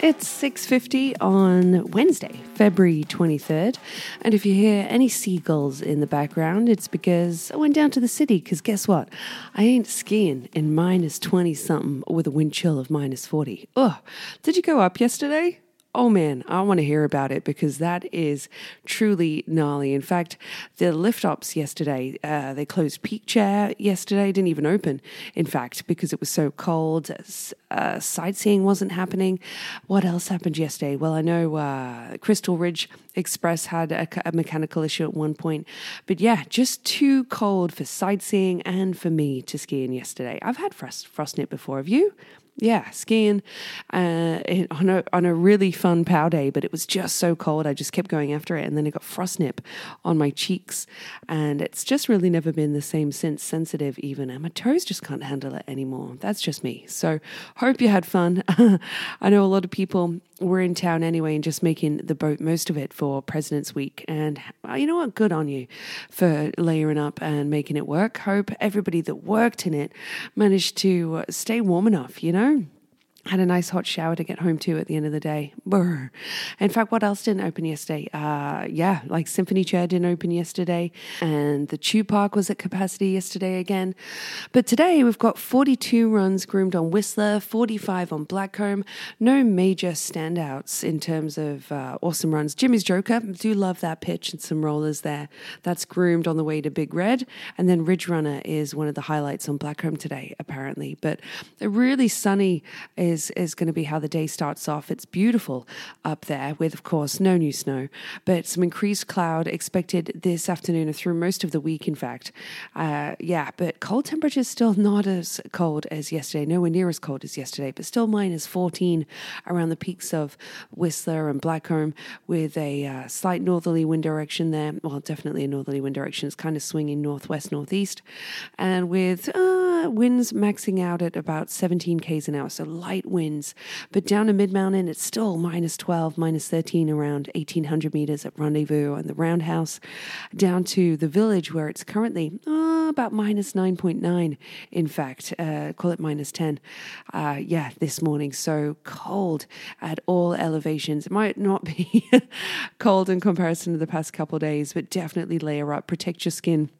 It's 6:50 on Wednesday, February 23rd, and if you hear any seagulls in the background, it's because I went down to the city cuz guess what? I ain't skiing in minus 20 something with a wind chill of minus 40. Ugh. Did you go up yesterday? Oh man, I want to hear about it because that is truly gnarly. In fact, the lift ops yesterday, uh, they closed Peak Chair yesterday, didn't even open, in fact, because it was so cold. Uh, sightseeing wasn't happening. What else happened yesterday? Well, I know uh, Crystal Ridge Express had a, a mechanical issue at one point, but yeah, just too cold for sightseeing and for me to ski in yesterday. I've had frost, frostnip before. Have you? Yeah, skiing uh, on a on a really fun pow day, but it was just so cold. I just kept going after it, and then I got frostnip on my cheeks, and it's just really never been the same since. Sensitive even, and my toes just can't handle it anymore. That's just me. So hope you had fun. I know a lot of people were in town anyway and just making the boat most of it for President's Week. And uh, you know what? Good on you for layering up and making it work. Hope everybody that worked in it managed to uh, stay warm enough, you know? Had a nice hot shower to get home to at the end of the day. Brr. In fact, what else didn't open yesterday? Uh, yeah, like Symphony Chair didn't open yesterday, and the Tube Park was at capacity yesterday again. But today we've got 42 runs groomed on Whistler, 45 on Blackcomb. No major standouts in terms of uh, awesome runs. Jimmy's Joker, do love that pitch and some rollers there. That's groomed on the way to Big Red, and then Ridge Runner is one of the highlights on Blackcomb today, apparently. But a really sunny is is is going to be how the day starts off. It's beautiful up there, with of course no new snow, but some increased cloud expected this afternoon through most of the week. In fact, uh, yeah, but cold temperatures still not as cold as yesterday. Nowhere near as cold as yesterday, but still minus fourteen around the peaks of Whistler and Blackcomb, with a uh, slight northerly wind direction there. Well, definitely a northerly wind direction. It's kind of swinging northwest northeast, and with uh, winds maxing out at about 17 k's an hour, so light winds. But down to Mid Mountain, it's still minus 12, minus 13 around 1800 meters at Rendezvous and the Roundhouse. Down to the village where it's currently uh, about minus 9.9, in fact, uh, call it minus 10. Uh, yeah, this morning. So cold at all elevations. It might not be cold in comparison to the past couple days, but definitely layer up, protect your skin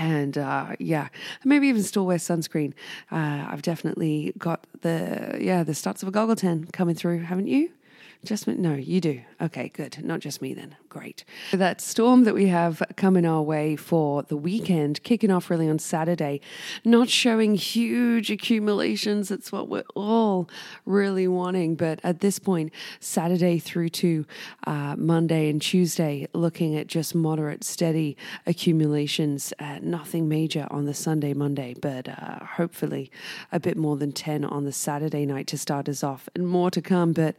and uh, yeah, maybe even still wear sunscreen. Uh, I've definitely got the yeah the starts of a goggle tan coming through, haven't you? Just no, you do. Okay, good. Not just me then. Great. That storm that we have coming our way for the weekend, kicking off really on Saturday, not showing huge accumulations. It's what we're all really wanting. But at this point, Saturday through to uh, Monday and Tuesday, looking at just moderate, steady accumulations. Uh, nothing major on the Sunday, Monday, but uh, hopefully a bit more than 10 on the Saturday night to start us off, and more to come. But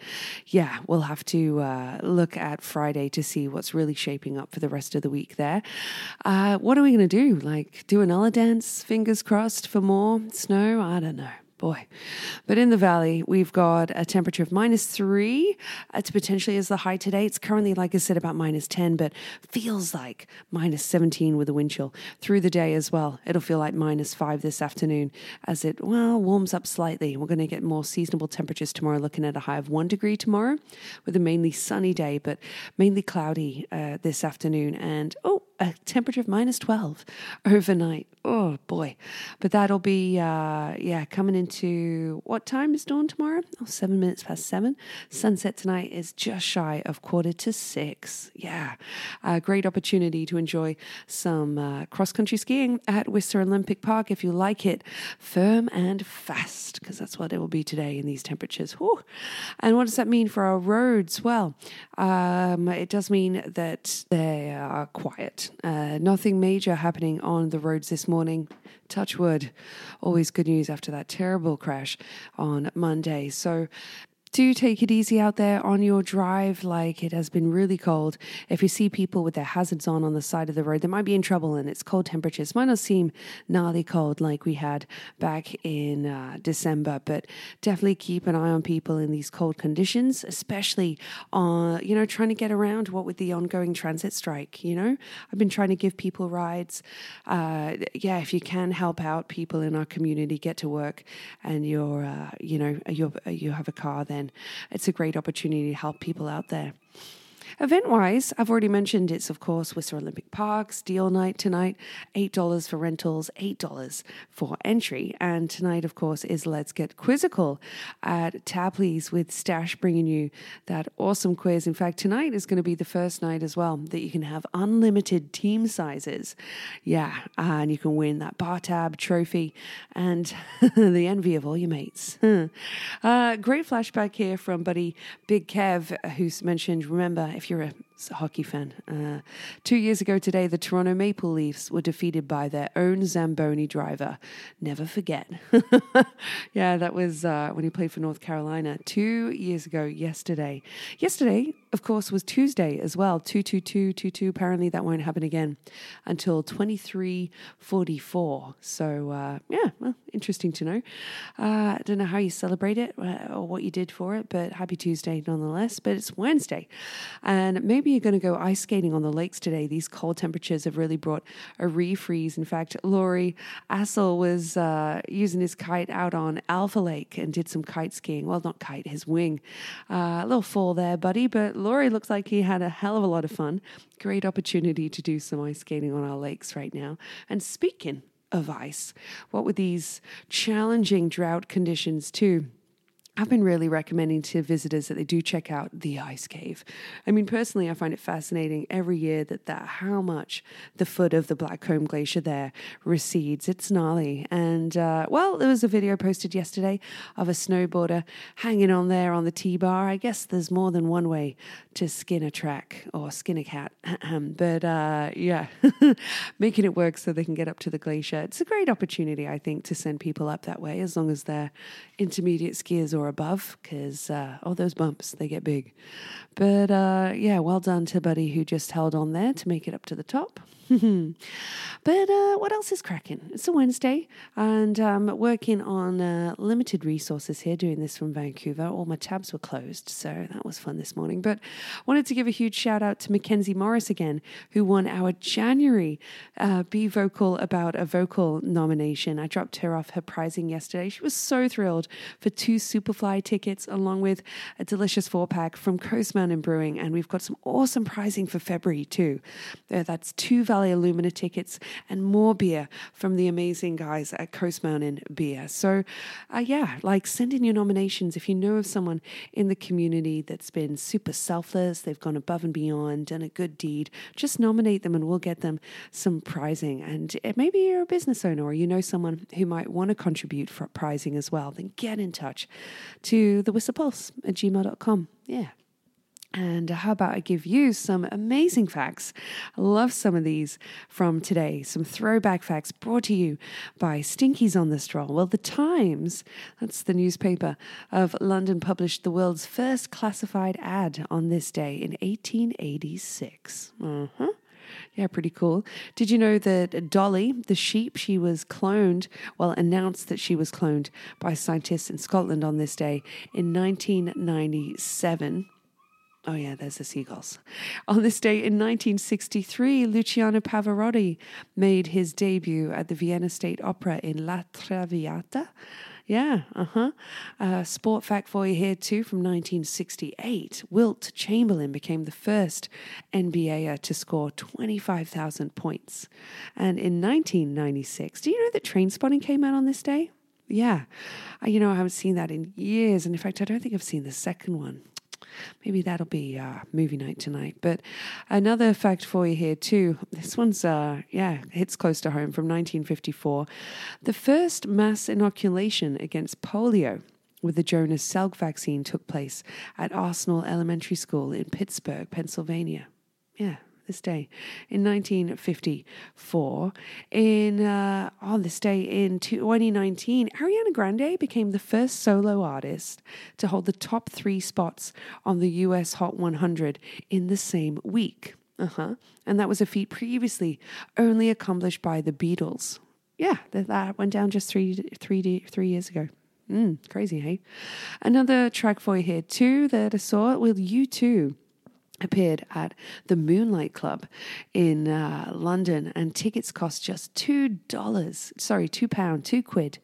yeah, we'll have to uh, look at Friday to see what's really shaping up for the rest of the week there. Uh, what are we going to do? Like, do another dance? Fingers crossed for more snow? I don't know boy. But in the valley, we've got a temperature of minus three. It's potentially as the high today. It's currently, like I said, about minus 10, but feels like minus 17 with a wind chill. Through the day as well, it'll feel like minus five this afternoon as it, well, warms up slightly. We're going to get more seasonable temperatures tomorrow, looking at a high of one degree tomorrow with a mainly sunny day, but mainly cloudy uh, this afternoon. And, oh, a temperature of minus 12 overnight. Oh boy. But that'll be, uh, yeah, coming into what time is dawn tomorrow? Oh, seven minutes past seven. Sunset tonight is just shy of quarter to six. Yeah. A great opportunity to enjoy some uh, cross country skiing at Whistler Olympic Park if you like it firm and fast, because that's what it will be today in these temperatures. Whew. And what does that mean for our roads? Well, um, it does mean that they are quiet uh, nothing major happening on the roads this morning. Touch wood. Always good news after that terrible crash on Monday. So, do take it easy out there on your drive. Like it has been really cold. If you see people with their hazards on on the side of the road, they might be in trouble and it's cold temperatures. Might not seem gnarly cold like we had back in uh, December, but definitely keep an eye on people in these cold conditions, especially on, you know, trying to get around what with the ongoing transit strike. You know, I've been trying to give people rides. Uh, yeah, if you can help out people in our community get to work and you're, uh, you know, you're, you have a car, it's a great opportunity to help people out there. Event wise, I've already mentioned it's, of course, Whistler Olympic Park, Steel Night tonight, $8 for rentals, $8 for entry. And tonight, of course, is Let's Get Quizzical at Tapley's with Stash bringing you that awesome quiz. In fact, tonight is going to be the first night as well that you can have unlimited team sizes. Yeah, and you can win that bar tab trophy and the envy of all your mates. uh, great flashback here from buddy Big Kev, who's mentioned, remember, if you're a hockey fan. Uh, two years ago today, the Toronto Maple Leafs were defeated by their own Zamboni driver. Never forget. yeah, that was uh, when he played for North Carolina two years ago yesterday. Yesterday, of course, was Tuesday as well. 22222. Apparently, that won't happen again until 2344. So, uh, yeah, well, interesting to know. Uh, I don't know how you celebrate it uh, or what you did for it, but happy Tuesday nonetheless. But it's Wednesday. And maybe you're going to go ice skating on the lakes today. These cold temperatures have really brought a refreeze. In fact, Laurie Assel was uh, using his kite out on Alpha Lake and did some kite skiing. Well, not kite, his wing. Uh, a little fall there, buddy, but Laurie looks like he had a hell of a lot of fun. Great opportunity to do some ice skating on our lakes right now. And speaking of ice, what with these challenging drought conditions, too? I've been really recommending to visitors that they do check out the ice cave. I mean, personally, I find it fascinating every year that, that how much the foot of the Blackcomb Glacier there recedes. It's gnarly. And, uh, well, there was a video posted yesterday of a snowboarder hanging on there on the T bar. I guess there's more than one way to skin a track or skin a cat. but, uh, yeah, making it work so they can get up to the glacier. It's a great opportunity, I think, to send people up that way as long as they're intermediate skiers or above because uh, all those bumps they get big. But uh, yeah, well done to Buddy who just held on there to make it up to the top. but uh, what else is cracking? It's a Wednesday, and I'm working on uh, limited resources here, doing this from Vancouver. All my tabs were closed, so that was fun this morning. But wanted to give a huge shout out to Mackenzie Morris again, who won our January uh, Be Vocal About a Local nomination. I dropped her off her prizing yesterday. She was so thrilled for two Superfly tickets, along with a delicious four pack from Coast Mountain Brewing, and we've got some awesome prizing for February too. Uh, that's two Vallea Lumina tickets and more beer from the amazing guys at Coast Mountain Beer. So, uh, yeah, like send in your nominations if you know of someone in the community that's been super selfless, they've gone above and beyond, done a good deed. Just nominate them and we'll get them some prizing. And uh, maybe you're a business owner or you know someone who might want to contribute for prizing as well, then get in touch to the whistlerpulse at gmail.com. Yeah. And how about I give you some amazing facts? I love some of these from today. Some throwback facts brought to you by Stinkies on the Stroll. Well, the Times, that's the newspaper of London, published the world's first classified ad on this day in 1886. Uh-huh. Yeah, pretty cool. Did you know that Dolly, the sheep, she was cloned, well, announced that she was cloned by scientists in Scotland on this day in 1997? Oh, yeah, there's the seagulls. On this day in 1963, Luciano Pavarotti made his debut at the Vienna State Opera in La Traviata. Yeah, uh-huh. Uh, sport fact for you here too from 1968. Wilt Chamberlain became the first NBAer to score 25,000 points. And in 1996, do you know that Trainspotting came out on this day? Yeah. Uh, you know, I haven't seen that in years. And in fact, I don't think I've seen the second one. Maybe that'll be uh, movie night tonight. But another fact for you here, too. This one's, uh, yeah, hits close to home from 1954. The first mass inoculation against polio with the Jonas Salk vaccine took place at Arsenal Elementary School in Pittsburgh, Pennsylvania. Yeah, this day in 1954. In uh, on this day in 2019, Ariana Grande became the first solo artist to hold the top three spots on the US Hot 100 in the same week. Uh huh. And that was a feat previously only accomplished by the Beatles. Yeah, that, went down just three, three, three years ago. Mm, crazy, hey? Another track for you here, too, that I saw with U2 appeared at the Moonlight Club in uh, London, and tickets cost just two dollars. Sorry, two pound, two quid,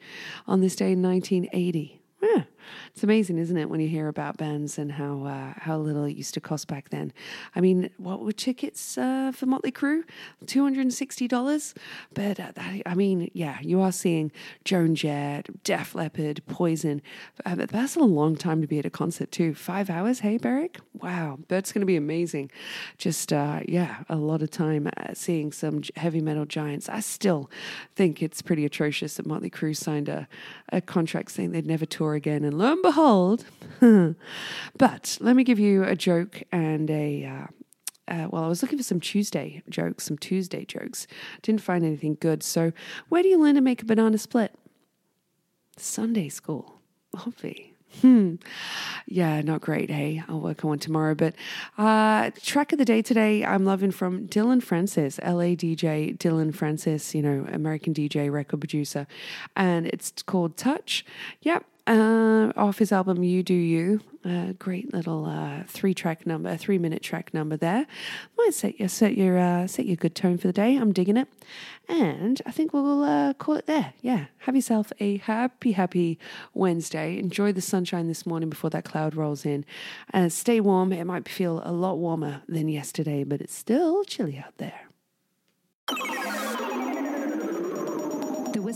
on this day in 1980. Yeah, it's amazing, isn't it, when you hear about bands and how uh, how little it used to cost back then? I mean, what were tickets uh, for Motley Crue? Two hundred and sixty dollars. But uh, that, I mean, yeah, you are seeing Joan Jett, Def Leppard, Poison. Uh, that's a long time to be at a concert too. Five hours. Hey, Beric. Wow, that's going to be amazing. Just uh, yeah, a lot of time uh, seeing some heavy metal giants. I still think it's pretty atrocious that Motley Crue signed a, a contract saying they'd never tour again and lo and behold, but let me give you a joke and a. Uh, uh, well, I was looking for some Tuesday jokes, some Tuesday jokes. Didn't find anything good. So, where do you learn to make a banana split? Sunday school, obvi. Hmm. Yeah, not great. Hey, I'll work on one tomorrow. But uh, track of the day today, I'm loving from Dillon Francis, LA DJ Dillon Francis, you know, American DJ, record producer. And it's called Touch. Yep uh, off his album You Do You. A great little uh, three track number, three minute track number there. Might set your set your uh, set your good tone for the day. I'm digging it, and I think we'll uh, call it there. Yeah, have yourself a happy happy Wednesday. Enjoy the sunshine this morning before that cloud rolls in. Uh, stay warm. It might feel a lot warmer than yesterday, but it's still chilly out there.